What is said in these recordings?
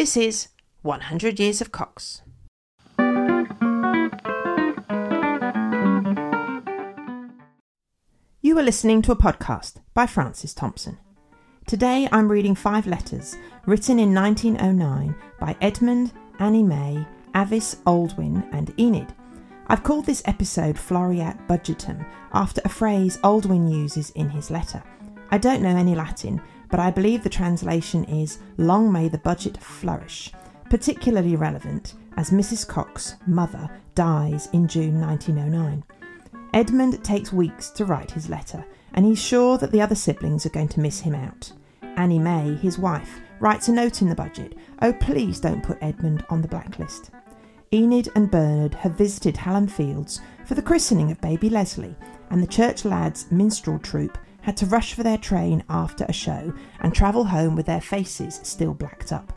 This is 100 Years of Cox. You are listening to a podcast by Francis Thompson. Today I'm reading five letters written in 1909 by Edmund, Annie May, Avis, Aldwin, and Enid. I've called this episode Floreat Budgetum after a phrase Aldwin uses in his letter. I don't know any Latin, but I believe the translation is Long may the budget flourish, particularly relevant as Mrs. Cox's mother dies in June 1909. Edmund takes weeks to write his letter, and he's sure that the other siblings are going to miss him out. Annie May, his wife, writes a note in the budget Oh, please don't put Edmund on the blacklist. Enid and Bernard have visited Hallam Fields for the christening of baby Leslie, and the church lads' minstrel troupe had to rush for their train after a show and travel home with their faces still blacked up.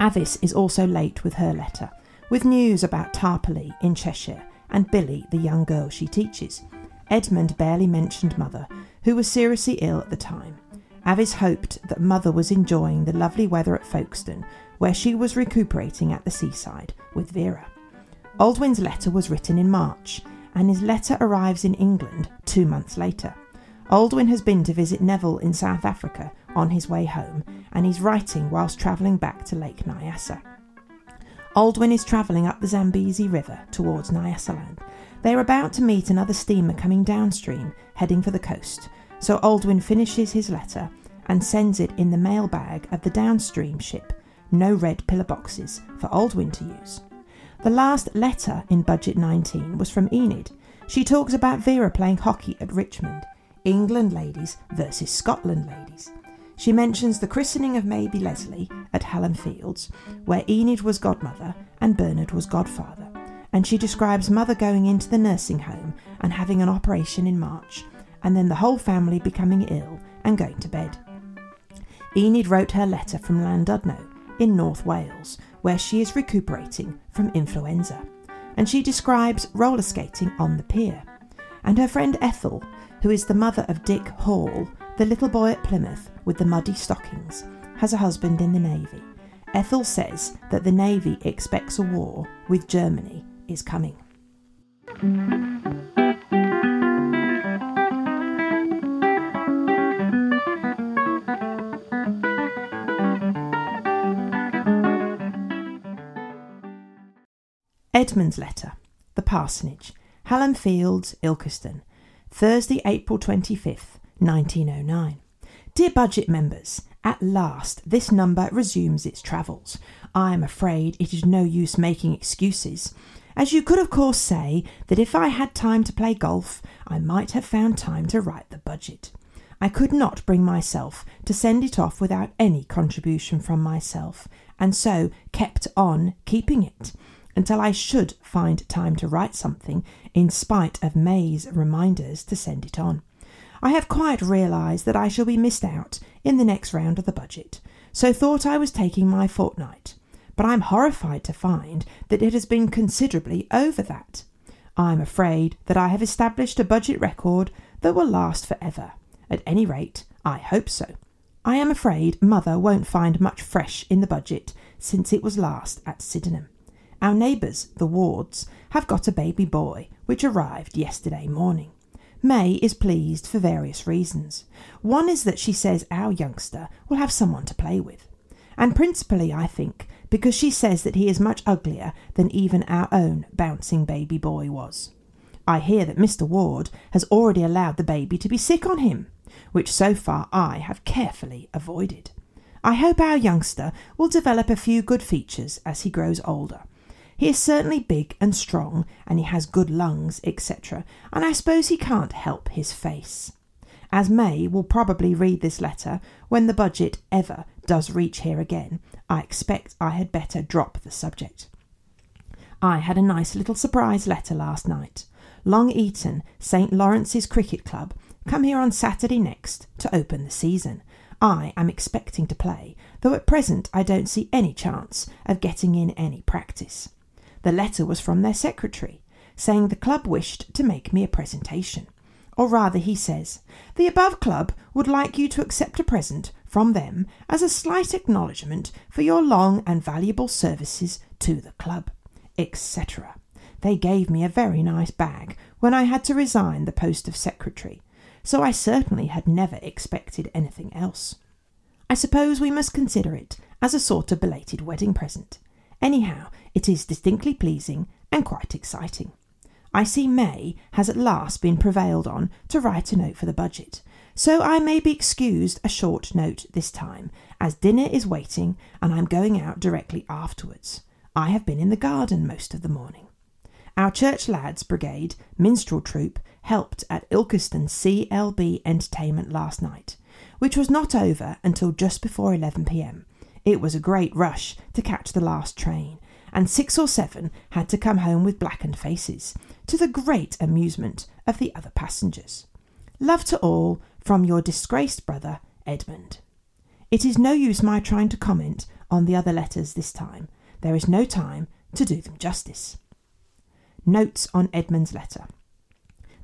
Avis is also late with her letter, with news about Tarporley in Cheshire and Billy, the young girl she teaches. Edmund barely mentioned Mother, who was seriously ill at the time. Avis hoped that Mother was enjoying the lovely weather at Folkestone, where she was recuperating at the seaside with Vera. Aldwin's letter was written in March, and his letter arrives in England two months later. Aldwin has been to visit Neville in South Africa on his way home, and he's writing whilst travelling back to Lake Nyassa. Aldwin is travelling up the Zambezi River towards Nyasaland. They are about to meet another steamer coming downstream, heading for the coast, so Aldwin finishes his letter and sends it in the mail bag of the downstream ship. No red pillar boxes for Aldwin to use. The last letter in Budget 19 was from Enid. She talks about Vera playing hockey at Richmond. England ladies versus Scotland ladies. She mentions the christening of Maybe Leslie at Hallam Fields, where Enid was godmother and Bernard was godfather, and she describes mother going into the nursing home and having an operation in March, and then the whole family becoming ill and going to bed. Enid wrote her letter from Llandudno in North Wales, where she is recuperating from influenza, and she describes roller skating on the pier. And her friend Ethel who is the mother of Dick Hall, the little boy at Plymouth with the muddy stockings, has a husband in the Navy. Ethel says that the Navy expects a war with Germany is coming. Edmund's letter, The Parsonage, Hallam Fields, Ilkeston, Thursday, April 25th, 1909. Dear Budget members, at last this number resumes its travels. I am afraid it is no use making excuses, as you could of course say that if I had time to play golf, I might have found time to write the budget. I could not bring myself to send it off without any contribution from myself, and so kept on keeping it until I should find time to write something, in spite of May's reminders to send it on. I have quite realised that I shall be missed out in the next round of the budget, so thought I was taking my fortnight. But I'm horrified to find that it has been considerably over that. I'm afraid that I have established a budget record that will last forever. At any rate, I hope so. I am afraid Mother won't find much fresh in the budget since it was last at Sydenham. Our neighbours, the Wards, have got a baby boy, which arrived yesterday morning. May is pleased for various reasons. One is that she says our youngster will have someone to play with. And principally, I think, because she says that he is much uglier than even our own bouncing baby boy was. I hear that Mr. Ward has already allowed the baby to be sick on him, which so far I have carefully avoided. I hope our youngster will develop a few good features as he grows older he is certainly big and strong, and he has good lungs, etc., and I suppose he can't help his face. As May will probably read this letter when the budget ever does reach here again, I expect I had better drop the subject. I had a nice little surprise letter last night. Long Eaton, St. Lawrence's Cricket Club, come here on Saturday next to open the season. I am expecting to play, though at present I don't see any chance of getting in any practice. The letter was from their secretary, saying the club wished to make me a presentation. Or rather, he says, The above club would like you to accept a present from them as a slight acknowledgement for your long and valuable services to the club, etc. They gave me a very nice bag when I had to resign the post of secretary, so I certainly had never expected anything else. I suppose we must consider it as a sort of belated wedding present. Anyhow, it is distinctly pleasing and quite exciting. I see May has at last been prevailed on to write a note for the budget, so I may be excused a short note this time, as dinner is waiting and I'm going out directly afterwards. I have been in the garden most of the morning. Our Church Lads Brigade minstrel troupe helped at Ilkeston CLB entertainment last night, which was not over until just before 11 pm. It was a great rush to catch the last train, and six or seven had to come home with blackened faces, to the great amusement of the other passengers. Love to all from your disgraced brother, Edmund. It is no use my trying to comment on the other letters this time. There is no time to do them justice. Notes on Edmund's letter.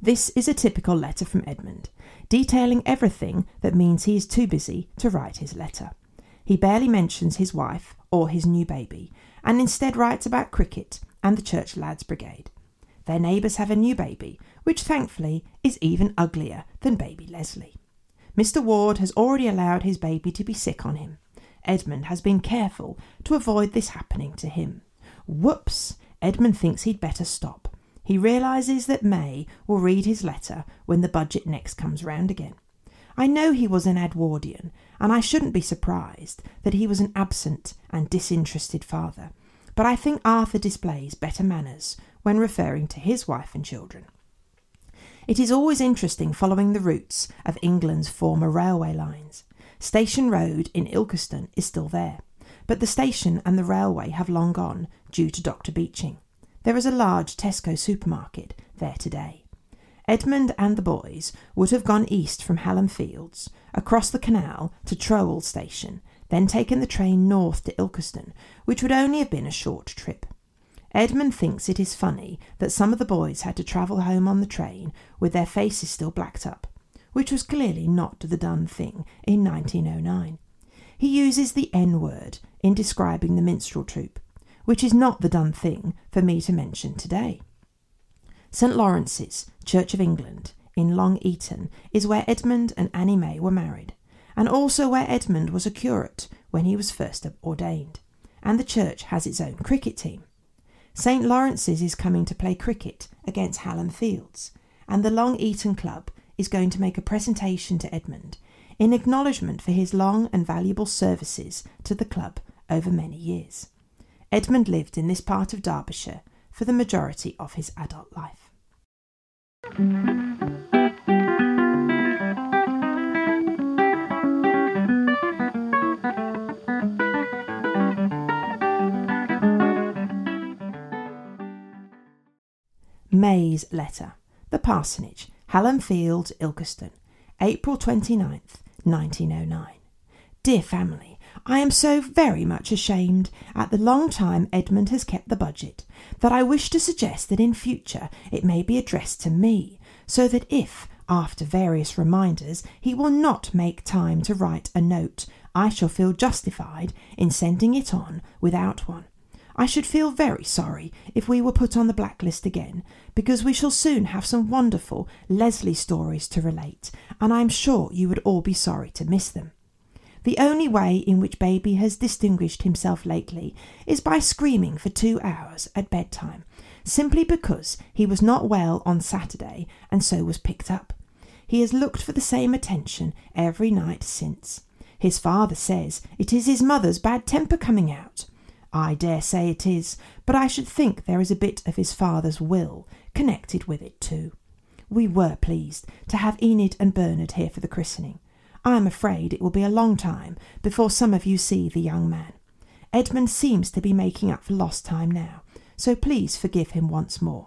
This is a typical letter from Edmund, detailing everything that means he is too busy to write his letter. He barely mentions his wife or his new baby, and instead writes about cricket and the Church Lads Brigade. Their neighbours have a new baby, which thankfully is even uglier than baby Leslie. Mr. Ward has already allowed his baby to be sick on him. Edmund has been careful to avoid this happening to him. Whoops! Edmund thinks he'd better stop. He realises that May will read his letter when the budget next comes round again. I know he was an Edwardian, and I shouldn't be surprised that he was an absent and disinterested father, but I think Arthur displays better manners when referring to his wife and children. It is always interesting following the routes of England's former railway lines. Station Road in Ilkeston is still there, but the station and the railway have long gone due to Dr. Beeching. There is a large Tesco supermarket there today. Edmund and the boys would have gone east from Hallam Fields, across the canal to Trowell Station, then taken the train north to Ilkeston, which would only have been a short trip. Edmund thinks it is funny that some of the boys had to travel home on the train with their faces still blacked up, which was clearly not the done thing in 1909. He uses the N word in describing the minstrel troupe, which is not the done thing for me to mention today. St Lawrence's, Church of England, in Long Eaton, is where Edmund and Annie May were married, and also where Edmund was a curate when he was first ordained, and the church has its own cricket team. St Lawrence's is coming to play cricket against Hallam Fields, and the Long Eaton Club is going to make a presentation to Edmund in acknowledgement for his long and valuable services to the club over many years. Edmund lived in this part of Derbyshire for the majority of his adult life. May's letter. The Parsonage, Hallam Fields, Ilkeston, April 29th, 1909. Dear family, I am so very much ashamed at the long time Edmund has kept the budget that I wish to suggest that in future it may be addressed to me, so that if, after various reminders, he will not make time to write a note, I shall feel justified in sending it on without one. I should feel very sorry if we were put on the blacklist again, because we shall soon have some wonderful Leslie stories to relate, and I am sure you would all be sorry to miss them. The only way in which Baby has distinguished himself lately is by screaming for two hours at bedtime, simply because he was not well on Saturday and so was picked up. He has looked for the same attention every night since. His father says it is his mother's bad temper coming out. I dare say it is, but I should think there is a bit of his father's will connected with it too. We were pleased to have Enid and Bernard here for the christening. I am afraid it will be a long time before some of you see the young man. Edmund seems to be making up for lost time now, so please forgive him once more.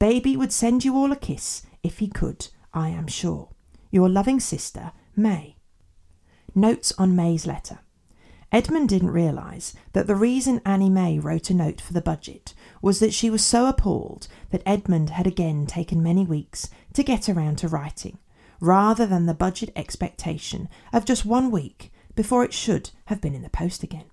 Baby would send you all a kiss if he could, I am sure. Your loving sister, May. Notes on May's letter. Edmund didn't realise that the reason Annie May wrote a note for the budget was that she was so appalled that Edmund had again taken many weeks to get around to writing, rather than the budget expectation of just one week before it should have been in the post again.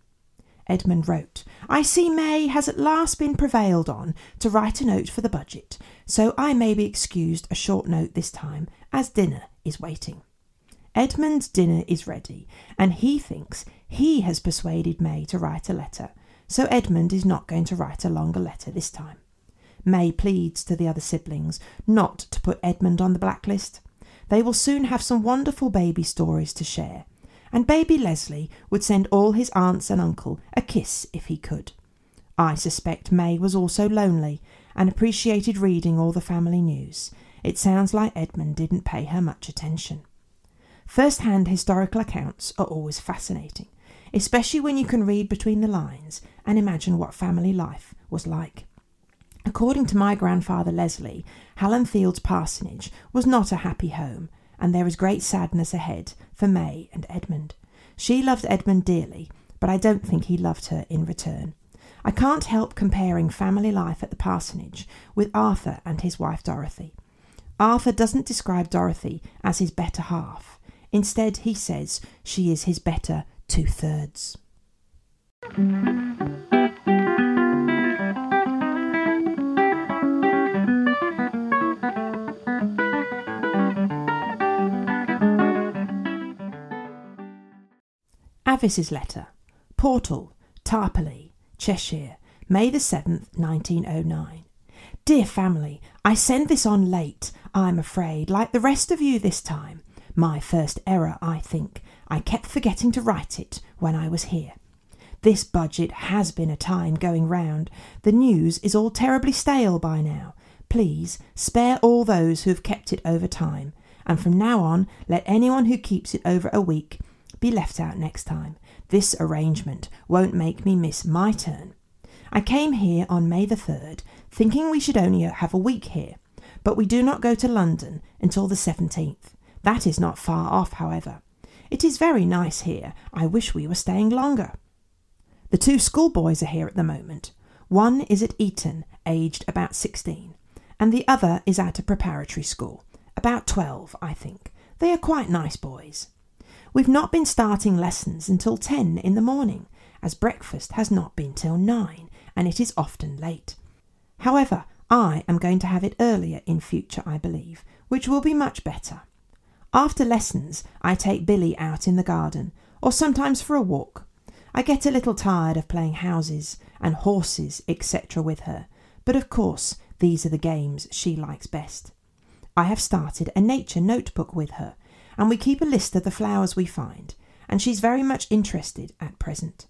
Edmund wrote, I see May has at last been prevailed on to write a note for the budget, so I may be excused a short note this time, as dinner is waiting. Edmund's dinner is ready, and he thinks he has persuaded May to write a letter, so Edmund is not going to write a longer letter this time. May pleads to the other siblings not to put Edmund on the blacklist. They will soon have some wonderful baby stories to share, and baby Leslie would send all his aunts and uncle a kiss if he could. I suspect May was also lonely and appreciated reading all the family news. It sounds like Edmund didn't pay her much attention. First hand historical accounts are always fascinating, especially when you can read between the lines and imagine what family life was like. According to my grandfather Leslie, Hallam Fields Parsonage was not a happy home, and there is great sadness ahead for May and Edmund. She loved Edmund dearly, but I don't think he loved her in return. I can't help comparing family life at the parsonage with Arthur and his wife Dorothy. Arthur doesn't describe Dorothy as his better half. Instead, he says she is his better two thirds. Avis's letter. Portal, Tarporley, Cheshire, May the 7th, 1909. Dear family, I send this on late, I'm afraid, like the rest of you this time. My first error, I think. I kept forgetting to write it when I was here. This budget has been a time going round. The news is all terribly stale by now. Please spare all those who have kept it over time, and from now on let anyone who keeps it over a week be left out next time. This arrangement won't make me miss my turn. I came here on May the 3rd, thinking we should only have a week here, but we do not go to London until the 17th. That is not far off, however. It is very nice here. I wish we were staying longer. The two schoolboys are here at the moment. One is at Eton, aged about 16, and the other is at a preparatory school, about 12, I think. They are quite nice boys. We've not been starting lessons until 10 in the morning, as breakfast has not been till 9, and it is often late. However, I am going to have it earlier in future, I believe, which will be much better. After lessons, I take Billy out in the garden, or sometimes for a walk. I get a little tired of playing houses and horses, etc., with her, but of course, these are the games she likes best. I have started a nature notebook with her, and we keep a list of the flowers we find, and she's very much interested at present.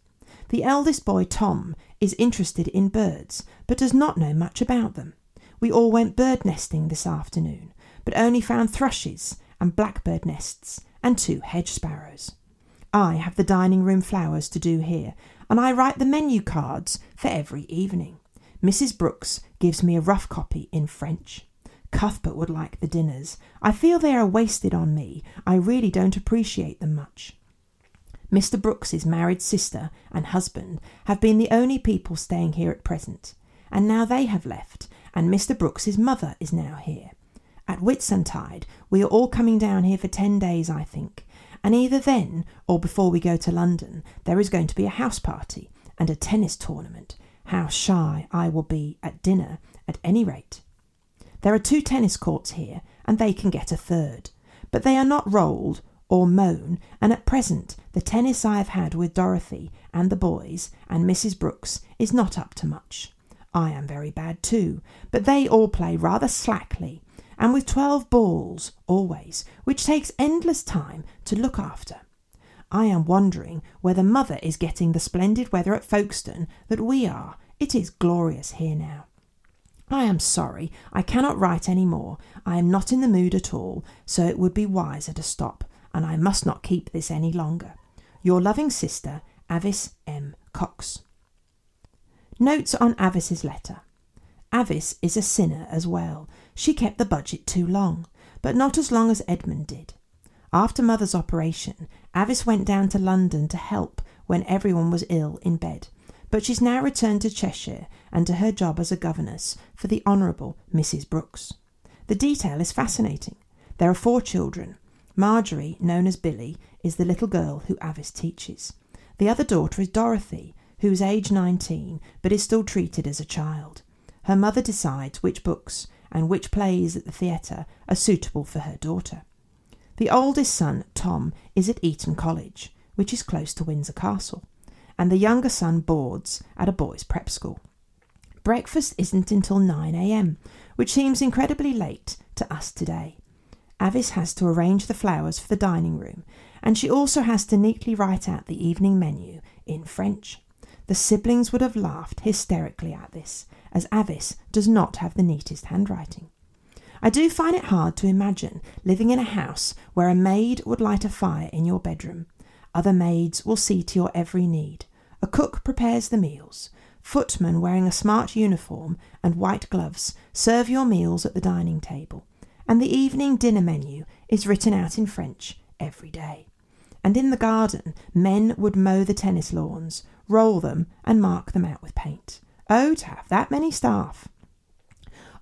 The eldest boy, Tom, is interested in birds, but does not know much about them. We all went bird nesting this afternoon, but only found thrushes and blackbird nests and two hedge sparrows. I have the dining room flowers to do here, and I write the menu cards for every evening. Mrs. Brooks gives me a rough copy in French. Cuthbert would like the dinners. I feel they are wasted on me. I really don't appreciate them much. Mr. Brooks's married sister and husband have been the only people staying here at present, and now they have left, and Mr. Brooks's mother is now here. At Whitsuntide, we are all coming down here for ten days, I think, and either then or before we go to London, there is going to be a house party and a tennis tournament. How shy I will be at dinner, at any rate. There are two tennis courts here, and they can get a third. But they are not rolled or mown, and at present the tennis I have had with Dorothy and the boys and Mrs. Brooks is not up to much. I am very bad too, but they all play rather slackly, and with twelve balls always, which takes endless time to look after. I am wondering whether mother is getting the splendid weather at Folkestone that we are. It is glorious here now. I am sorry, I cannot write any more. I am not in the mood at all, so it would be wiser to stop, and I must not keep this any longer. Your loving sister, Avis M. Cox. Notes on Avis's letter. Avis is a sinner as well. She kept the budget too long, but not as long as Edmund did. After mother's operation, Avis went down to London to help when everyone was ill in bed but she's now returned to Cheshire and to her job as a governess for the Honourable Mrs. Brooks. The detail is fascinating. There are four children. Marjorie, known as Billy, is the little girl who Avis teaches. The other daughter is Dorothy, who is age 19 but is still treated as a child. Her mother decides which books and which plays at the theatre are suitable for her daughter. The oldest son, Tom, is at Eton College, which is close to Windsor Castle, and the younger son boards at a boys' prep school. Breakfast isn't until 9am, which seems incredibly late to us today. Avis has to arrange the flowers for the dining room, and she also has to neatly write out the evening menu in French. The siblings would have laughed hysterically at this, as Avis does not have the neatest handwriting. I do find it hard to imagine living in a house where a maid would light a fire in your bedroom. Other maids will see to your every need. A cook prepares the meals. Footmen wearing a smart uniform and white gloves serve your meals at the dining table. And the evening dinner menu is written out in French every day. And in the garden, men would mow the tennis lawns, roll them, and mark them out with paint. Oh, to have that many staff!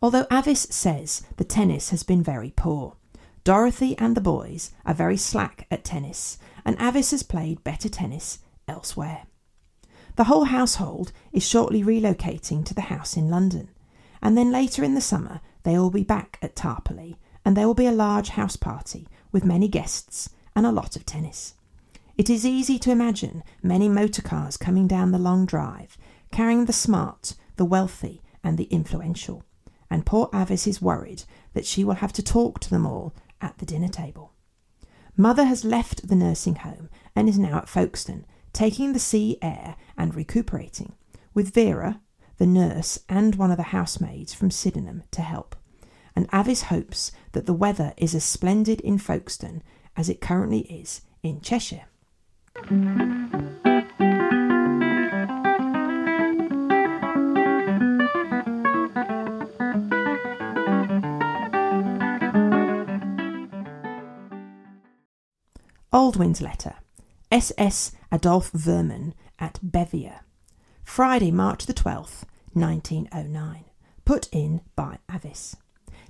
Although Avis says the tennis has been very poor. Dorothy and the boys are very slack at tennis, and Avis has played better tennis elsewhere. The whole household is shortly relocating to the house in London, and then later in the summer they will be back at Tarporley, and there will be a large house party with many guests and a lot of tennis. It is easy to imagine many motor cars coming down the long drive, carrying the smart, the wealthy, and the influential and poor Avis is worried that she will have to talk to them all at the dinner table. Mother has left the nursing home and is now at Folkestone, taking the sea air and recuperating, with Vera, the nurse, and one of the housemaids from Sydenham to help. And Avis hopes that the weather is as splendid in Folkestone as it currently is in Cheshire. Aldwin's letter. SS Adolph Woermann at Beira. Friday, March the 12th, 1909. Put in by Avis.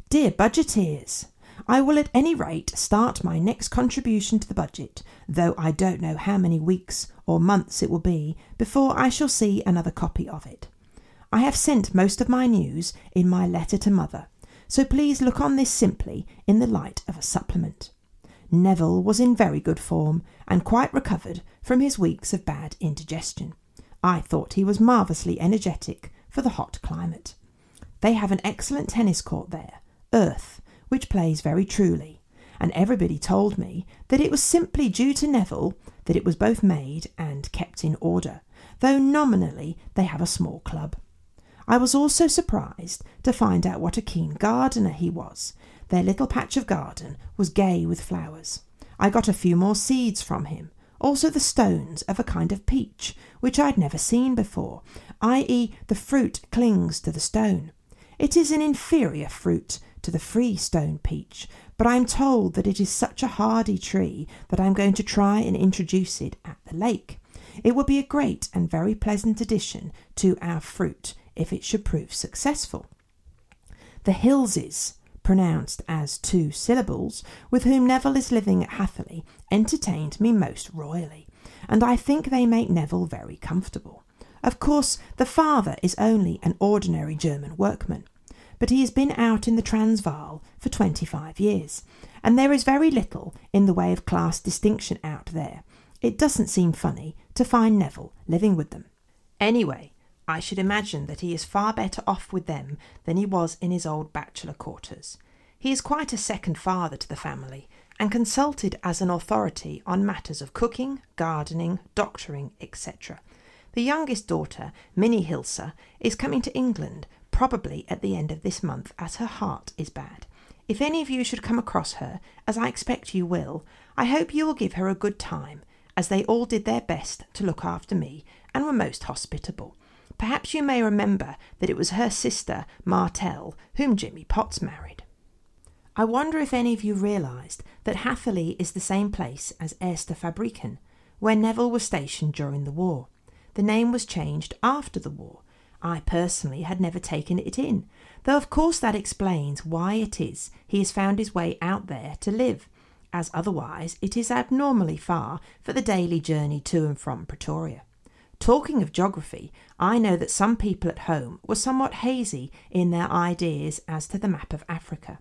Dear Budgeteers, I will at any rate start my next contribution to the budget, though I don't know how many weeks or months it will be before I shall see another copy of it. I have sent most of my news in my letter to Mother, so please look on this simply in the light of a supplement. Neville was in very good form and quite recovered from his weeks of bad indigestion. I thought he was marvellously energetic for the hot climate. They have an excellent tennis court there, Earth, which plays very truly, and everybody told me that it was simply due to Neville that it was both made and kept in order, though nominally they have a small club. I was also surprised to find out what a keen gardener he was, their little patch of garden was gay with flowers. I got a few more seeds from him, also the stones of a kind of peach, which I'd never seen before, i.e., the fruit clings to the stone. It is an inferior fruit to the free stone peach, but I am told that it is such a hardy tree that I am going to try and introduce it at the lake. It would be a great and very pleasant addition to our fruit if it should prove successful. The Hillses pronounced as two syllables, with whom Neville is living at Hatherley, entertained me most royally, and I think they make Neville very comfortable. Of course, the father is only an ordinary German workman, but he has been out in the Transvaal for twenty five years, and there is very little in the way of class distinction out there. It doesn't seem funny to find Neville living with them. Anyway, I should imagine that he is far better off with them than he was in his old bachelor quarters. He is quite a second father to the family, and consulted as an authority on matters of cooking, gardening, doctoring, etc. The youngest daughter, Minnie Hilser, is coming to England, probably at the end of this month, as her heart is bad. If any of you should come across her, as I expect you will, I hope you will give her a good time, as they all did their best to look after me and were most hospitable. Perhaps you may remember that it was her sister, Martell, whom Jimmy Potts married. I wonder if any of you realised that Hatherley is the same place as Eerste Fabrieken, where Neville was stationed during the war. The name was changed after the war. I personally had never taken it in, though of course that explains why it is he has found his way out there to live, as otherwise it is abnormally far for the daily journey to and from Pretoria. Talking of geography, I know that some people at home were somewhat hazy in their ideas as to the map of Africa,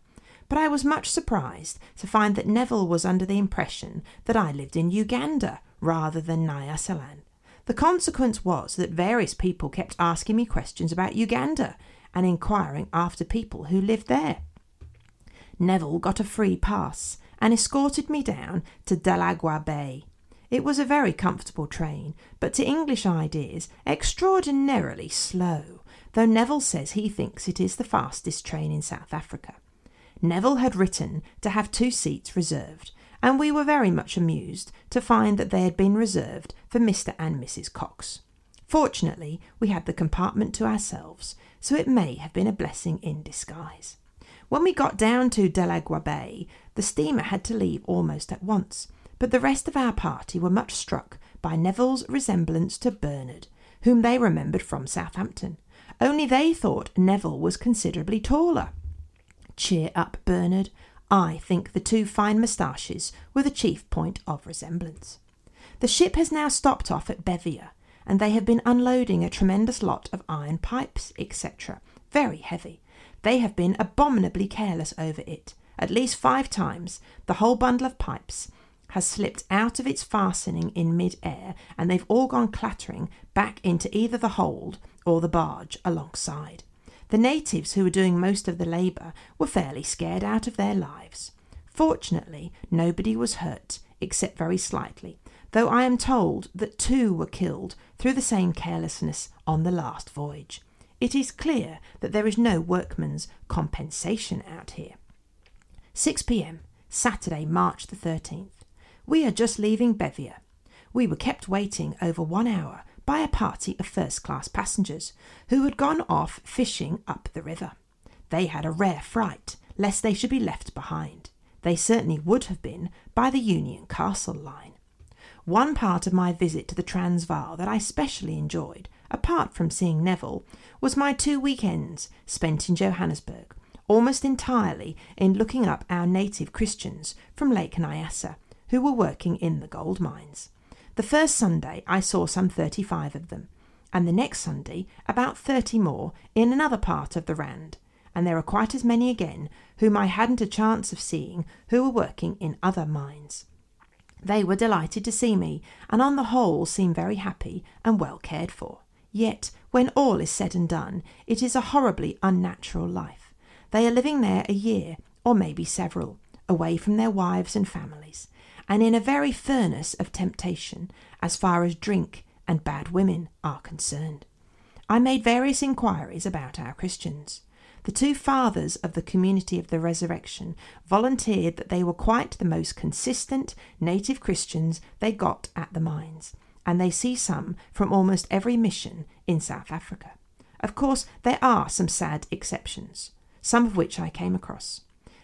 but I was much surprised to find that Neville was under the impression that I lived in Uganda rather than Nyasaland. The consequence was that various people kept asking me questions about Uganda and inquiring after people who lived there. Neville got a free pass and escorted me down to Delagoa Bay. It was a very comfortable train, but to English ideas extraordinarily slow, though Neville says he thinks it is the fastest train in South Africa. Neville had written to have two seats reserved, and we were very much amused to find that they had been reserved for Mr. and Mrs. Cox. Fortunately, we had the compartment to ourselves, so it may have been a blessing in disguise. When we got down to Delagoa Bay, the steamer had to leave almost at once, but the rest of our party were much struck by Neville's resemblance to Bernard, whom they remembered from Southampton. Only they thought Neville was considerably taller. Cheer up, Bernard. I think the two fine moustaches were the chief point of resemblance. The ship has now stopped off at Beira, and they have been unloading a tremendous lot of iron pipes, etc., very heavy. They have been abominably careless over it. At least five times the whole bundle of pipes has slipped out of its fastening in mid air, and they've all gone clattering back into either the hold or the barge alongside. The natives who were doing most of the labour were fairly scared out of their lives. Fortunately, nobody was hurt, except very slightly, though I am told that two were killed through the same carelessness on the last voyage. It is clear that there is no workman's compensation out here. 6 pm, Saturday, March the 13th. We are just leaving Beira. We were kept waiting over one hour by a party of first class passengers who had gone off fishing up the river. They had a rare fright lest they should be left behind. They certainly would have been by the Union Castle line. One part of my visit to the Transvaal that I specially enjoyed, apart from seeing Neville, was my two weekends spent in Johannesburg, almost entirely in looking up our native Christians from Lake Nyasa who were working in the gold mines. The first Sunday I saw some thirty five of them, and the next Sunday about thirty more in another part of the Rand, and there are quite as many again whom I hadn't a chance of seeing who were working in other mines. They were delighted to see me, and on the whole seem very happy and well cared for. Yet, when all is said and done, it is a horribly unnatural life. They are living there a year, or maybe several, away from their wives and families and in a very furnace of temptation as far as drink and bad women are concerned. I made various inquiries about our Christians. The two fathers of the community of the resurrection volunteered that they were quite the most consistent native Christians they got at the mines, and they see some from almost every mission in South Africa. Of course, there are some sad exceptions, some of which I came across.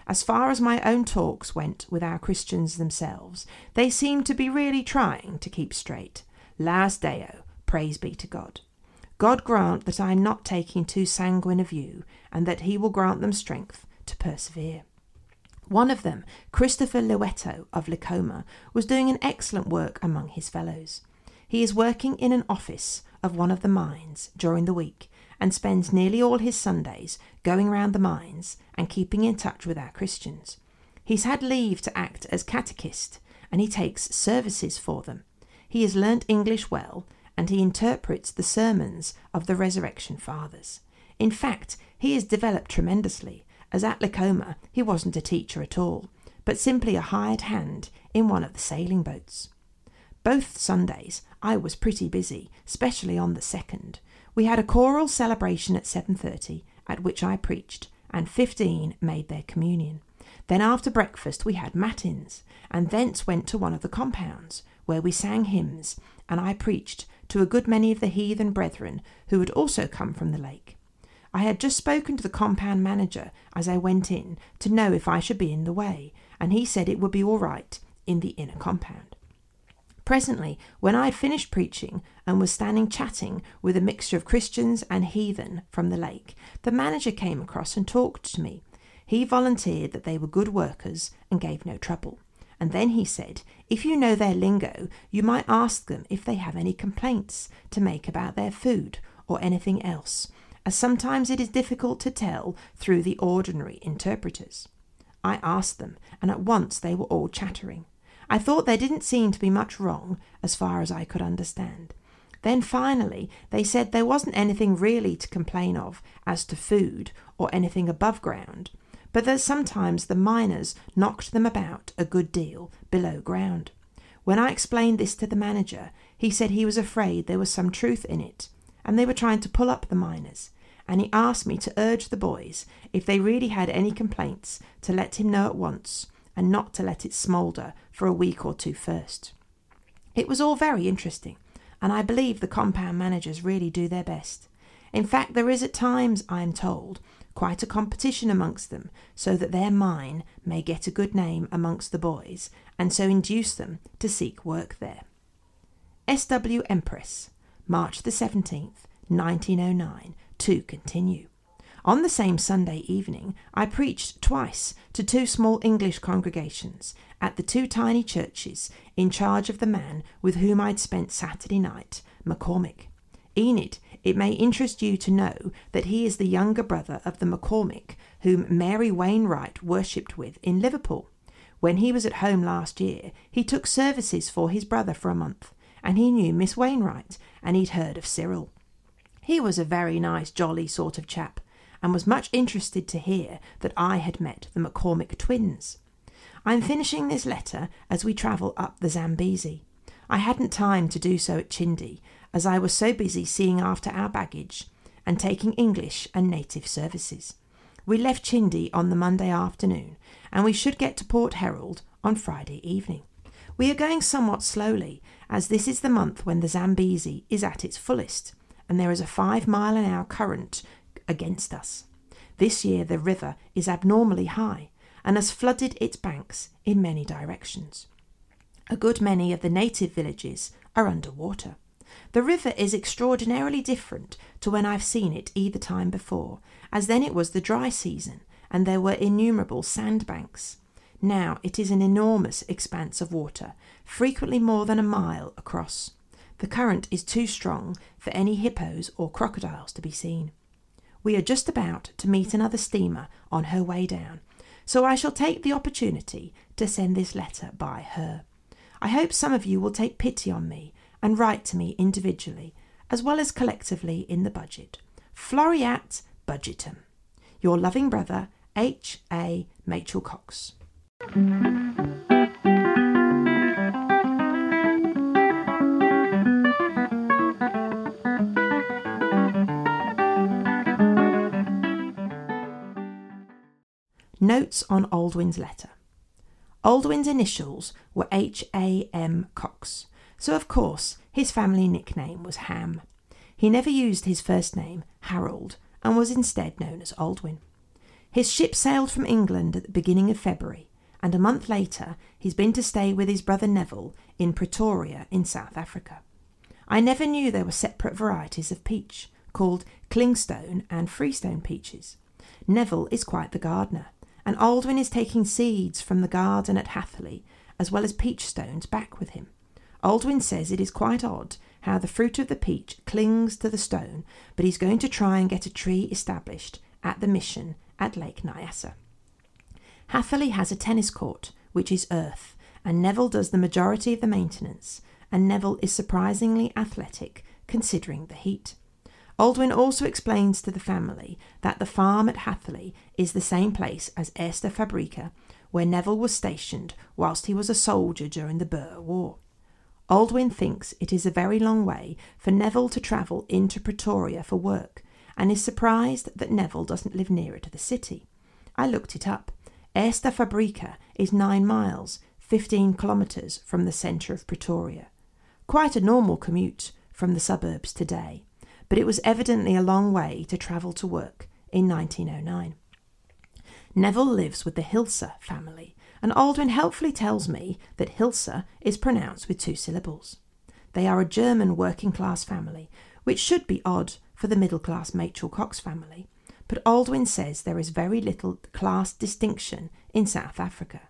As far as my own talks went with our Christians themselves, they seemed to be really trying to keep straight. Laus Deo, praise be to God. God grant that I am not taking too sanguine a view, and that He will grant them strength to persevere. One of them, Christopher Leweto of Likoma, was doing an excellent work among his fellows. He is working in an office of one of the mines during the week and spends nearly all his Sundays going round the mines and keeping in touch with our Christians. He's had leave to act as catechist and he takes services for them. He has learnt English well and he interprets the sermons of the Resurrection Fathers. In fact, he has developed tremendously, as at Likoma he wasn't a teacher at all, but simply a hired hand in one of the sailing boats. Both Sundays I was pretty busy, especially on the second, we had a choral celebration at 7:30 at which I preached and 15 made their communion. Then after breakfast we had matins and thence went to one of the compounds where we sang hymns and I preached to a good many of the heathen brethren who had also come from the lake. I had just spoken to the compound manager as I went in to know if I should be in the way, and he said it would be all right in the inner compound. Presently, when I had finished preaching and was standing chatting with a mixture of Christians and heathen from the lake, the manager came across and talked to me. He volunteered that they were good workers and gave no trouble, And then he said, if you know their lingo, you might ask them if they have any complaints to make about their food or anything else, as sometimes it is difficult to tell through the ordinary interpreters. I asked them, and at once they were all chattering. I thought there didn't seem to be much wrong, as far as I could understand. Then finally they said there wasn't anything really to complain of as to food or anything above ground, but that sometimes the miners knocked them about a good deal below ground. When I explained this to the manager, he said he was afraid there was some truth in it, and they were trying to pull up the miners, and he asked me to urge the boys, if they really had any complaints, to let him know at once, and not to let it smoulder for a week or two first. It was all very interesting, and I believe the compound managers really do their best. In fact, there is at times, I am told, quite a competition amongst them, so that their mine may get a good name amongst the boys, and so induce them to seek work there. S.W. Empress, March the 17th, 1909, to continue. On the same Sunday evening, I preached twice to two small English congregations at the two tiny churches in charge of the man with whom I'd spent Saturday night, McCormick. Enid, it may interest you to know that he is the younger brother of the McCormick whom Mary Wainwright worshipped with in Liverpool. When he was at home last year, he took services for his brother for a month, and he knew Miss Wainwright, and he'd heard of Cyril. He was a very nice, jolly sort of chap, and was much interested to hear that I had met the McCormick twins. I'm finishing this letter as we travel up the Zambesi. I hadn't time to do so at Chinde, as I was so busy seeing after our baggage and taking English and native services. We left Chinde on the Monday afternoon, and we should get to Port Herald on Friday evening. We are going somewhat slowly, as this is the month when the Zambesi is at its fullest, and there is a five mile an hour current against us. This year the river is abnormally high and has flooded its banks in many directions. A good many of the native villages are under water. The river is extraordinarily different to when I've seen it either time before, as then it was the dry season and there were innumerable sandbanks. Now it is an enormous expanse of water, frequently more than a mile across. The current is too strong for any hippos or crocodiles to be seen. We are just about to meet another steamer on her way down, so I shall take the opportunity to send this letter by her. I hope some of you will take pity on me and write to me individually, as well as collectively in the budget. Floreat Budgetum. Your loving brother, H. A. Machel Cox. Notes on Aldwin's letter. Aldwin's initials were H. A. M. Cox, so of course his family nickname was Ham. He never used his first name, Harold, and was instead known as Aldwin. His ship sailed from England at the beginning of February, and a month later he's been to stay with his brother Neville in Pretoria in South Africa. I never knew there were separate varieties of peach, called clingstone and freestone peaches. Neville is quite the gardener, and Aldwin is taking seeds from the garden at Hatherley, as well as peach stones, back with him. Aldwin says it is quite odd how the fruit of the peach clings to the stone, but he's going to try and get a tree established at the mission at Lake Nyassa. Hatherley has a tennis court, which is earth, and Neville does the majority of the maintenance, and Neville is surprisingly athletic considering the heat. Aldwin also explains to the family that the farm at Hatherley is the same place as Eerste Fabrica, where Neville was stationed whilst he was a soldier during the Boer War. Aldwin thinks it is a very long way for Neville to travel into Pretoria for work, and is surprised that Neville doesn't live nearer to the city. I looked it up. Eerste Fabrica is nine miles, 15 kilometres from the centre of Pretoria. Quite a normal commute from the suburbs today but it was evidently a long way to travel to work in 1909. Neville lives with the Hilser family, and Aldwin helpfully tells me that Hilser is pronounced with two syllables. They are a German working class family, which should be odd for the middle class Machel Cox family, but Aldwin says there is very little class distinction in South Africa.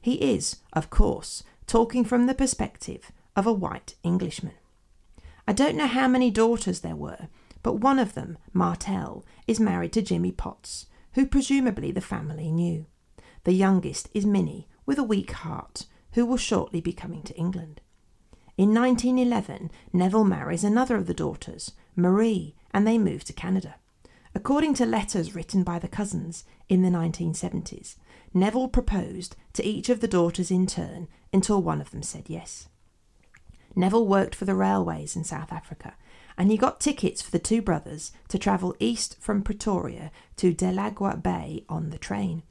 He is, of course, talking from the perspective of a white Englishman. I don't know how many daughters there were, but one of them, Martell, is married to Jimmy Potts, who presumably the family knew. The youngest is Minnie, with a weak heart, who will shortly be coming to England. In 1911, Neville marries another of the daughters, Marie, and they move to Canada. According to letters written by the cousins in the 1970s, Neville proposed to each of the daughters in turn until one of them said yes. Neville worked for the railways in South Africa, and he got tickets for the two brothers to travel east from Pretoria to Delagoa Bay on the train.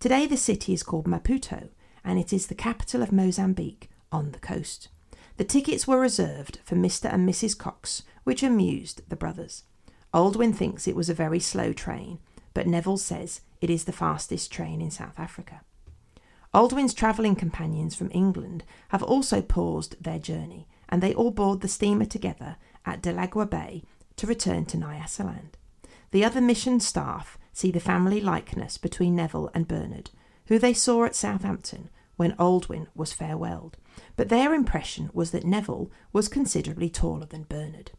Today, the city is called Maputo, and it is the capital of Mozambique on the coast. The tickets were reserved for Mr. and Mrs. Cox, which amused the brothers. Aldwin thinks it was a very slow train, but Neville says it is the fastest train in South Africa. Aldwin's travelling companions from England have also paused their journey, and they all board the steamer together at Delagoa Bay to return to Nyasaland. The other mission staff see the family likeness between Neville and Bernard, who they saw at Southampton when Aldwin was farewelled, but their impression was that Neville was considerably taller than Bernard.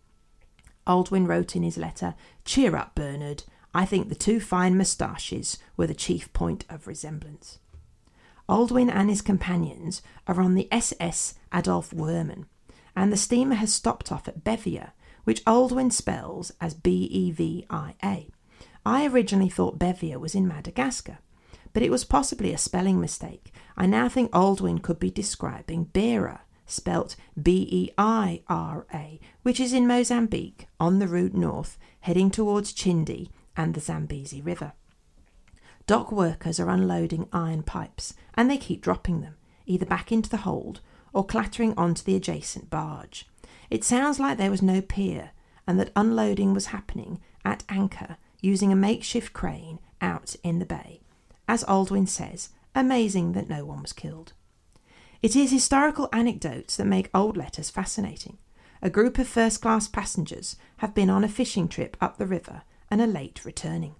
Aldwin wrote in his letter, Cheer up, Bernard. I think the two fine moustaches were the chief point of resemblance. Aldwin and his companions are on the SS Adolph Woermann, and the steamer has stopped off at Bevia, which Aldwin spells as B E V I A. I originally thought Bevia was in Madagascar, but it was possibly a spelling mistake. I now think Aldwin could be describing Beira, spelt B E I R A, which is in Mozambique on the route north, heading towards Chinde and the Zambezi River. Dock workers are unloading iron pipes, and they keep dropping them, either back into the hold or clattering onto the adjacent barge. It sounds like there was no pier, and that unloading was happening at anchor using a makeshift crane out in the bay. As Aldwin says, amazing that no one was killed. It is historical anecdotes that make old letters fascinating. A group of first class passengers have been on a fishing trip up the river and are late returning.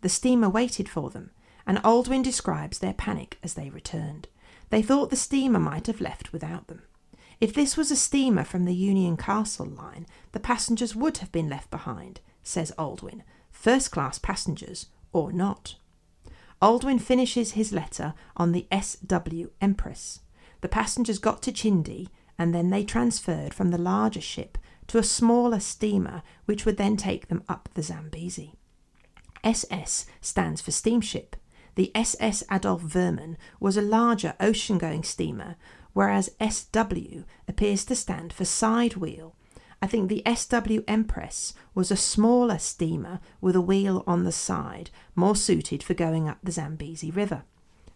The steamer waited for them, and Aldwin describes their panic as they returned. They thought the steamer might have left without them. If this was a steamer from the Union Castle line, the passengers would have been left behind, says Aldwin, first class passengers or not. Aldwin finishes his letter on the SW Empress. The passengers got to Chinde and then they transferred from the larger ship to a smaller steamer which would then take them up the Zambezi. SS stands for steamship. The SS Adolph Woermann was a larger ocean going steamer, whereas SW appears to stand for side wheel. I think the SW Empress was a smaller steamer with a wheel on the side, more suited for going up the Zambezi River.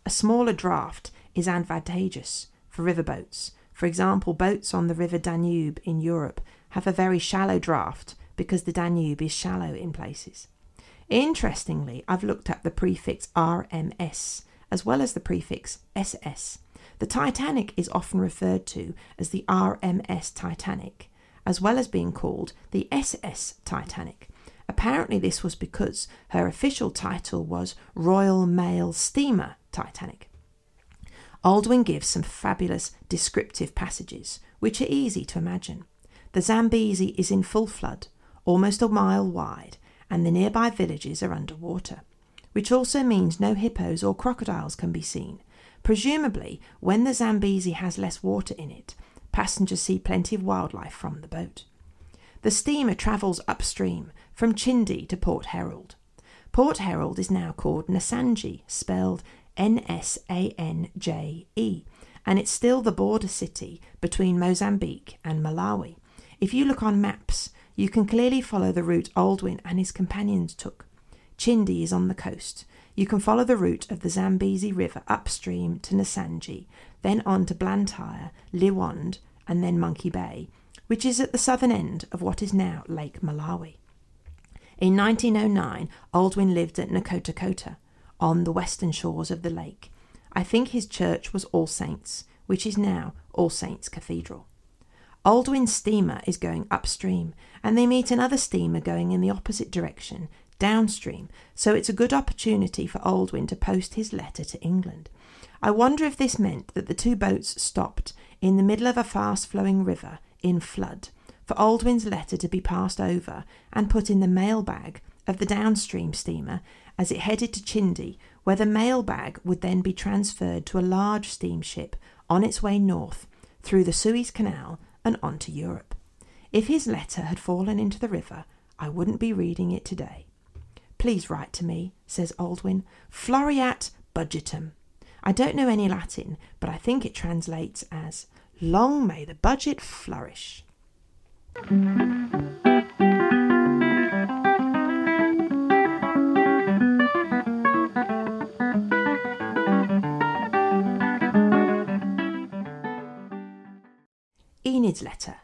A smaller draft is advantageous for riverboats. For example, boats on the River Danube in Europe have a very shallow draft because the Danube is shallow in places. Interestingly, I've looked up the prefix RMS as well as the prefix SS. The Titanic is often referred to as the RMS Titanic, as well as being called the SS Titanic. Apparently, this was because her official title was Royal Mail Steamer Titanic. Aldwin gives some fabulous descriptive passages, which are easy to imagine. The Zambezi is in full flood, almost a mile wide, and the nearby villages are under water, which also means no hippos or crocodiles can be seen. Presumably, when the Zambezi has less water in it, passengers see plenty of wildlife from the boat. The steamer travels upstream from Chinde to Port Herald. Port Herald is now called Nsanje, spelled N S A N J E, and it's still the border city between Mozambique and Malawi. If you look on maps, you can clearly follow the route Aldwin and his companions took. Chinde is on the coast. You can follow the route of the Zambezi River upstream to Nsanje, then on to Blantyre, Liwonde, and then Monkey Bay, which is at the southern end of what is now Lake Malawi. In 1909, Aldwin lived at Nkhotakota, on the western shores of the lake. I think his church was All Saints, which is now All Saints Cathedral. Aldwin's steamer is going upstream, and they meet another steamer going in the opposite direction, downstream, so it's a good opportunity for Aldwin to post his letter to England. I wonder if this meant that the two boats stopped in the middle of a fast flowing river in flood for Aldwin's letter to be passed over and put in the mail bag of the downstream steamer as it headed to Chinde, where the mail bag would then be transferred to a large steamship on its way north through the Suez Canal and on to Europe. If his letter had fallen into the river, I wouldn't be reading it today. Please write to me, says Aldwin. Floreat budgetum. I don't know any Latin, but I think it translates as Long may the budget flourish. Enid's letter,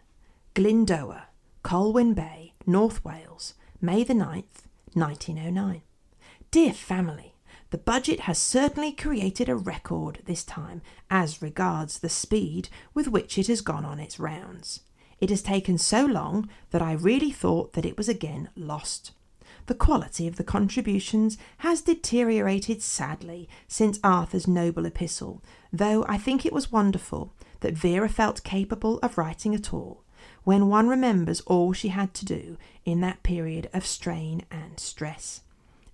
Glyndŵr, Colwyn Bay, North Wales, May the 9th, 1909. Dear family, the budget has certainly created a record this time as regards the speed with which it has gone on its rounds. It has taken so long that I really thought that it was again lost. The quality of the contributions has deteriorated sadly since Arthur's noble epistle, though I think it was wonderful that Vera felt capable of writing at all, when one remembers all she had to do in that period of strain and stress.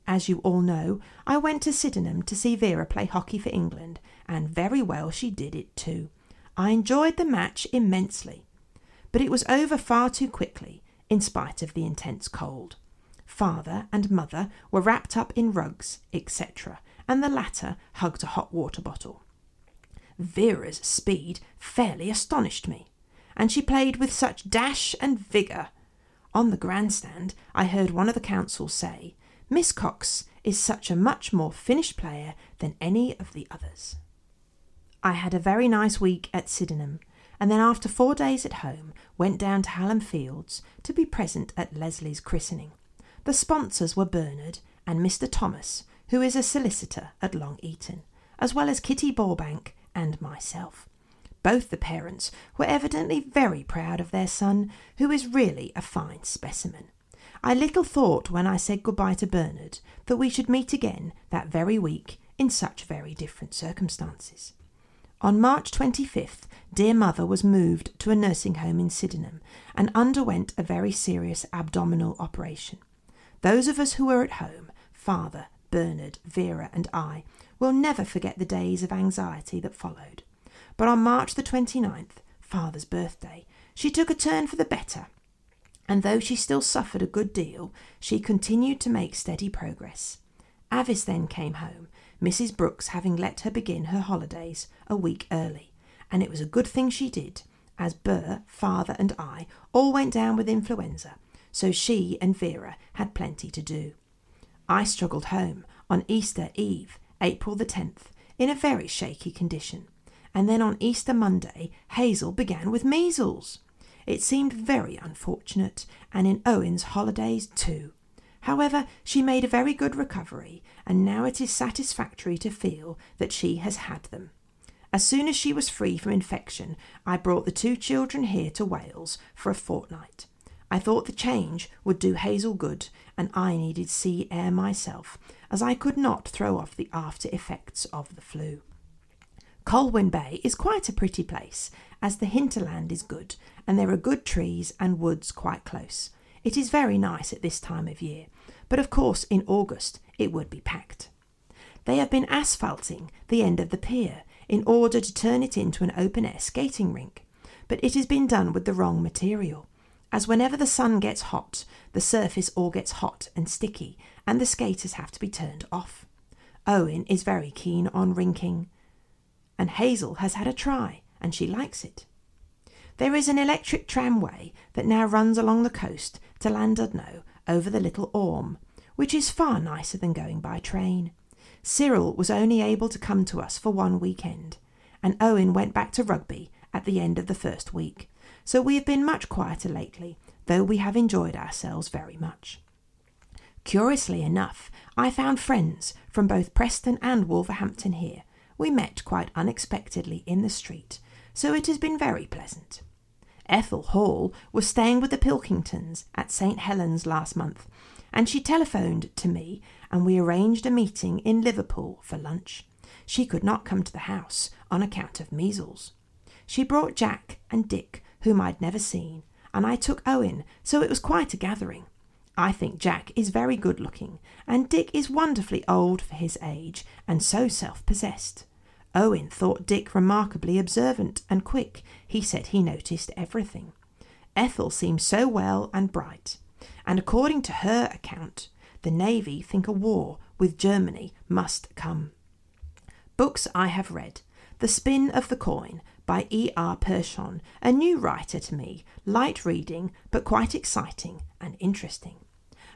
As you all know, I went to Sydenham to see Vera play hockey for England, and very well she did it too. I enjoyed the match immensely but it was over far too quickly, in spite of the intense cold. Father and mother were wrapped up in rugs, etc., and the latter hugged a hot water bottle. Vera's speed fairly astonished me, and she played with such dash and vigour. On the grandstand, I heard one of the council say, Miss Cox is such a much more finished player than any of the others. I had a very nice week at Sydenham, and then after four days at home went down to Hallam Fields to be present at Leslie's christening. The sponsors were Bernard and Mr. Thomas, who is a solicitor at Long Eaton, as well as Kitty Borbank and myself. Both the parents were evidently very proud of their son, who is really a fine specimen. I little thought when I said goodbye to Bernard that we should meet again that very week in such very different circumstances. On March 25th, dear mother was moved to a nursing home in Sydenham and underwent a very serious abdominal operation. Those of us who were at home, father, Bernard, Vera, and I, will never forget the days of anxiety that followed. But on March the 29th, father's birthday, she took a turn for the better, and though she still suffered a good deal, she continued to make steady progress. Avis then came home, Mrs. Brooks having let her begin her holidays a week early, and it was a good thing she did, as Burr, father, and I all went down with influenza, so she and Vera had plenty to do. I struggled home on Easter Eve, April the 10th, in a very shaky condition, and then on Easter Monday, Hazel began with measles. It seemed very unfortunate, and in Owen's holidays too. However, she made a very good recovery, and now it is satisfactory to feel that she has had them. As soon as she was free from infection, I brought the two children here to Wales for a fortnight. I thought the change would do Hazel good, and I needed sea air myself, as I could not throw off the after effects of the flu. Colwyn Bay is quite a pretty place, as the hinterland is good, and there are good trees and woods quite close. It is very nice at this time of year, but of course in August it would be packed. They have been asphalting the end of the pier in order to turn it into an open air skating rink, but it has been done with the wrong material, as whenever the sun gets hot, the surface all gets hot and sticky, and the skaters have to be turned off. Owen is very keen on rinking, and Hazel has had a try, and she likes it. There is an electric tramway that now runs along the coast to Llandudno over the Little Orme, which is far nicer than going by train. Cyril was only able to come to us for one weekend, and Owen went back to rugby at the end of the first week, so we have been much quieter lately, though we have enjoyed ourselves very much. Curiously enough, I found friends from both Preston and Wolverhampton here. We met quite unexpectedly in the street, so it has been very pleasant. Ethel Hall was staying with the Pilkingtons at St Helens last month, and she telephoned to me and we arranged a meeting in Liverpool for lunch. she could not come to the house on account of measles. She brought Jack and Dick, whom I'd never seen, and I took Owen, so it was quite a gathering. I think Jack is very good looking, and Dick is wonderfully old for his age and so self possessed. Owen thought Dick remarkably observant and quick. He said he noticed everything. Ethel seemed so well and bright, and according to her account, the Navy think a war with Germany must come. Books I have read The Spin of the Coin by E. R. Punshon, a new writer to me, light reading but quite exciting and interesting.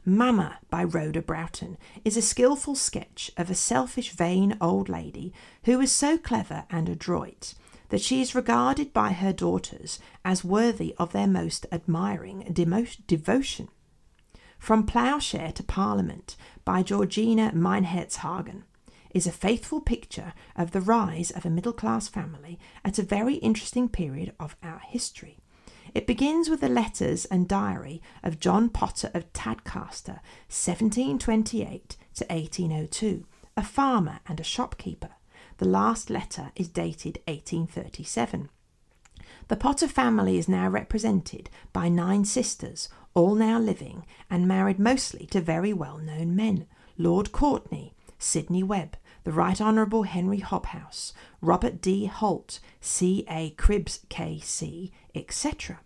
Mama by Rhoda Broughton is a skilful sketch of a selfish, vain old lady who is so clever and adroit that she is regarded by her daughters as worthy of their most admiring devotion. From Ploughshare to Parliament by Georgina Meinertzhagen is a faithful picture of the rise of a middle class family at a very interesting period of our history. It begins with the letters and diary of John Potter of Tadcaster, 1728 to 1802, a farmer and a shopkeeper. The last letter is dated 1837. The Potter family is now represented by nine sisters, all now living and married mostly to very well known men Lord Courtney, Sidney Webb, the Right Honourable Henry Hobhouse, Robert D. Holt, C. A. Cripps, K.C., etc.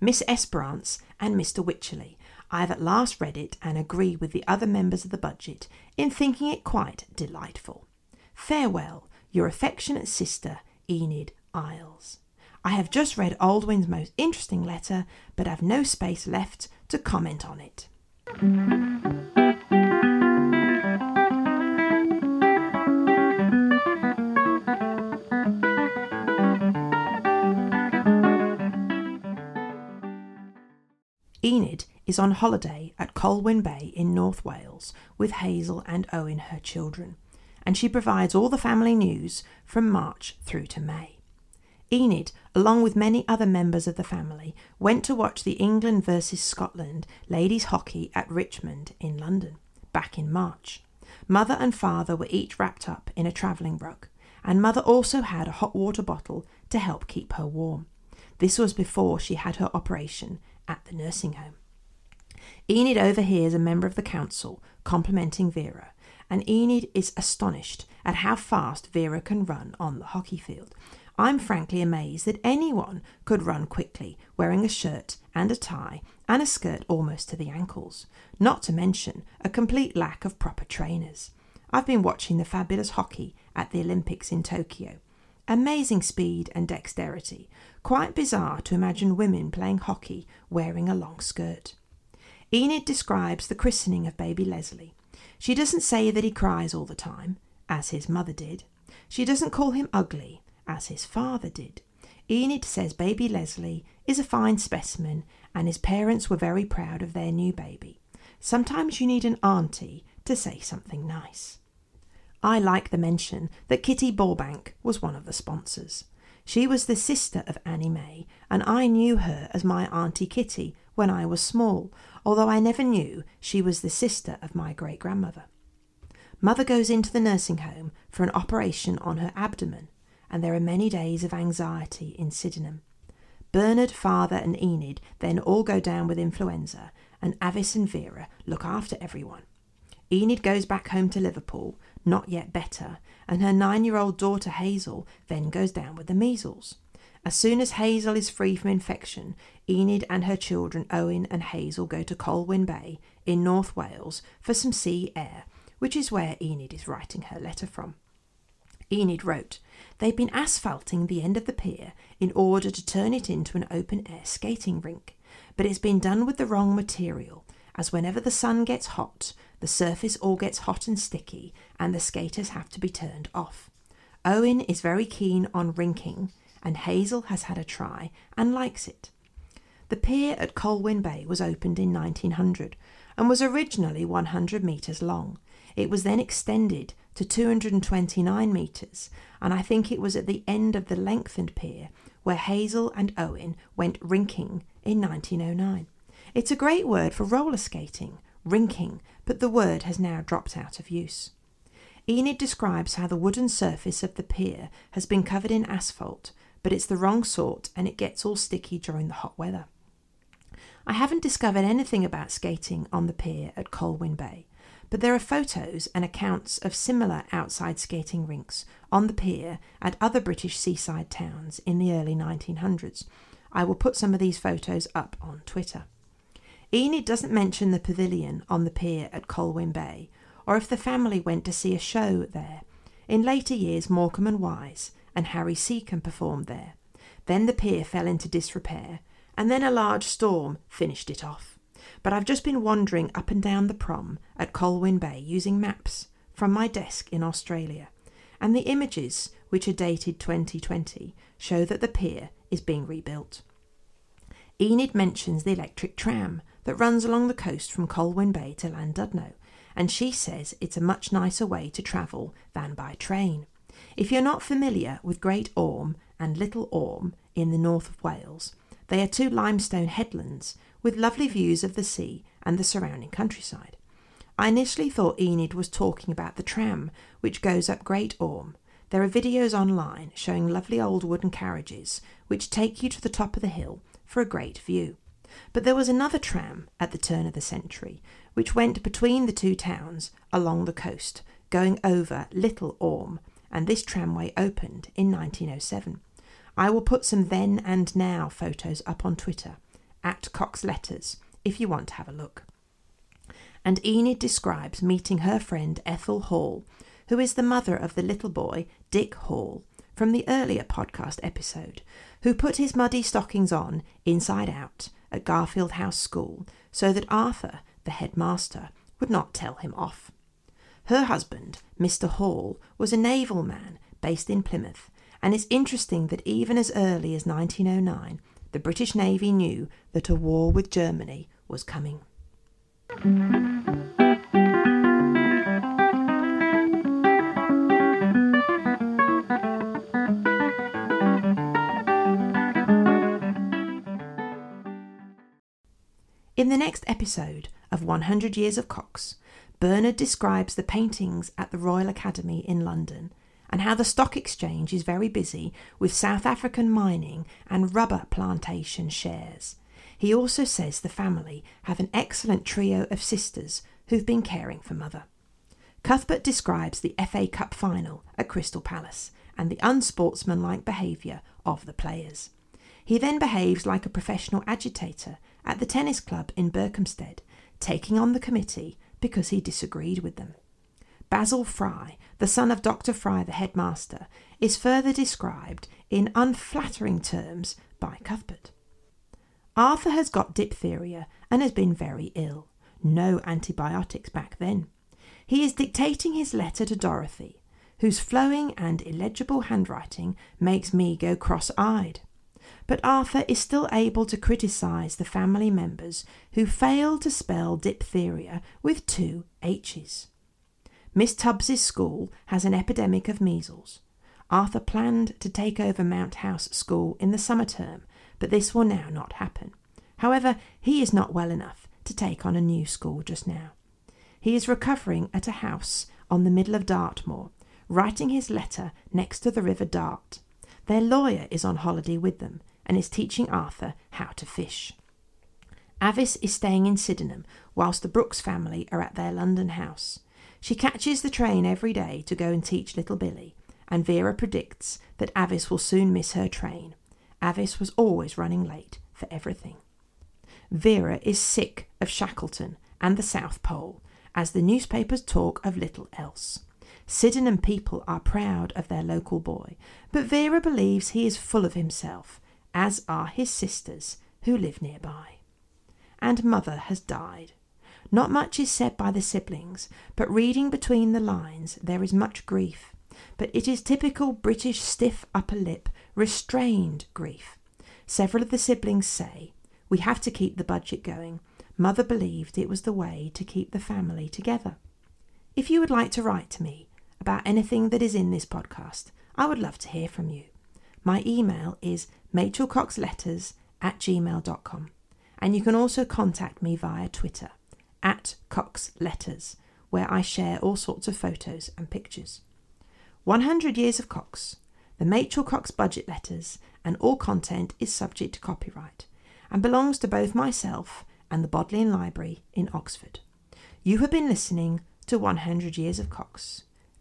Miss Esperance and Mr. Wycherley. I have at last read it and agree with the other members of the budget in thinking it quite delightful. Farewell, your affectionate sister, Enid Isles. I have just read Aldwin's most interesting letter, but have no space left to comment on it. Is on holiday at Colwyn Bay in North Wales with Hazel and Owen, her children, and she provides all the family news from March through to May. Enid, along with many other members of the family, went to watch the England versus Scotland ladies' hockey at Richmond in London back in March. Mother and father were each wrapped up in a travelling rug, and mother also had a hot water bottle to help keep her warm. This was before she had her operation at the nursing home. Enid overhears a member of the council complimenting Vera, and Enid is astonished at how fast Vera can run on the hockey field. I'm frankly amazed that anyone could run quickly wearing a shirt and a tie and a skirt almost to the ankles, not to mention a complete lack of proper trainers. I've been watching the fabulous hockey at the Olympics in Tokyo. Amazing speed and dexterity, Quite bizarre to imagine women playing hockey wearing a long skirt. Enid describes the christening of baby Leslie. She doesn't say that he cries all the time, as his mother did. She doesn't call him ugly, as his father did. Enid says baby Leslie is a fine specimen and his parents were very proud of their new baby. Sometimes you need an auntie to say something nice. I like the mention that Kitty Ballbank was one of the sponsors. She was the sister of Annie May, and I knew her as my Auntie Kitty when I was small, although I never knew she was the sister of my great grandmother. Mother goes into the nursing home for an operation on her abdomen, and there are many days of anxiety in Sydenham. Bernard, father, and Enid then all go down with influenza, and Avis and Vera look after everyone. Enid goes back home to Liverpool, not yet better, and her nine year old daughter Hazel then goes down with the measles. As soon as Hazel is free from infection, Enid and her children Owen and Hazel go to Colwyn Bay in North Wales for some sea air, which is where Enid is writing her letter from. Enid wrote, They've been asphalting the end of the pier in order to turn it into an open air skating rink, but it's been done with the wrong material, as whenever the sun gets hot, the surface all gets hot and sticky, and the skaters have to be turned off. Owen is very keen on rinking, and Hazel has had a try and likes it. The pier at Colwyn Bay was opened in 1900 and was originally 100 metres long. It was then extended to 229 metres, and I think it was at the end of the lengthened pier where Hazel and Owen went rinking in 1909. It's a great word for roller skating, rinking, but the word has now dropped out of use. Enid describes how the wooden surface of the pier has been covered in asphalt, but it's the wrong sort and it gets all sticky during the hot weather. I haven't discovered anything about skating on the pier at Colwyn Bay, but there are photos and accounts of similar outside skating rinks on the pier at other British seaside towns in the early 1900s. I will put some of these photos up on Twitter. Enid doesn't mention the pavilion on the pier at Colwyn Bay, or if the family went to see a show there. In later years, Morecambe and Wise and Harry Secombe performed there. Then the pier fell into disrepair, and then a large storm finished it off. But I've just been wandering up and down the prom at Colwyn Bay using maps from my desk in Australia, and the images, which are dated 2020, show that the pier is being rebuilt. Enid mentions the electric tram that runs along the coast from Colwyn Bay to Llandudno, and she says it's a much nicer way to travel than by train. If you're not familiar with Great Orme and Little Orme in the north of Wales, they are two limestone headlands with lovely views of the sea and the surrounding countryside. I initially thought Enid was talking about the tram which goes up Great Orme. There are videos online showing lovely old wooden carriages which take you to the top of the hill for a great view. But there was another tram at the turn of the century which went between the two towns along the coast, going over Little Orme, and this tramway opened in 1907. I will put some then and now photos up on Twitter at Cox Letters if you want to have a look. And Enid describes meeting her friend Ethel Hall, who is the mother of the little boy Dick Hall from the earlier podcast episode, who put his muddy stockings on inside out at Garfield House School so that Arthur, the headmaster, would not tell him off. Her husband, Mr. Hall, was a naval man based in Plymouth, and it's interesting that even as early as 1909, the British Navy knew that a war with Germany was coming. In the next episode of 100 Years of Cox, Bernard describes the paintings at the Royal Academy in London and how the stock exchange is very busy with South African mining and rubber plantation shares. He also says the family have an excellent trio of sisters who've been caring for mother. Cuthbert describes the FA Cup final at Crystal Palace and the unsportsmanlike behaviour of the players. He then behaves like a professional agitator at the tennis club in Berkhamsted, taking on the committee because he disagreed with them. Basil Fry, the son of Dr. Fry, the headmaster, is further described in unflattering terms by Cuthbert. Arthur has got diphtheria and has been very ill. No antibiotics back then. He is dictating his letter to Dorothy, whose flowing and illegible handwriting makes me go cross eyed but Arthur is still able to criticise the family members who fail to spell diphtheria with two H's. Miss Tubbs's school has an epidemic of measles. Arthur planned to take over Mount House School in the summer term, but this will now not happen. However, he is not well enough to take on a new school just now. He is recovering at a house on the middle of Dartmoor, writing his letter next to the River Dart. Their lawyer is on holiday with them and is teaching Arthur how to fish. Avis is staying in Sydenham whilst the Brooks family are at their London house. She catches the train every day to go and teach little Billy, and Vera predicts that Avis will soon miss her train. Avis was always running late for everything. Vera is sick of Shackleton and the South Pole, as the newspapers talk of little else. Sydenham people are proud of their local boy, but Vera believes he is full of himself as are his sisters who live nearby. And mother has died. Not much is said by the siblings, but reading between the lines, there is much grief. But it is typical British stiff upper lip, restrained grief. Several of the siblings say, We have to keep the budget going. Mother believed it was the way to keep the family together. If you would like to write to me about anything that is in this podcast, I would love to hear from you. My email is machelcoxletters at gmail.com. And you can also contact me via Twitter at coxletters where I share all sorts of photos and pictures. 100 Years of Cox, the Machel Cox budget letters, and all content is subject to copyright and belongs to both myself and the Bodleian Library in Oxford. You have been listening to 100 Years of Cox.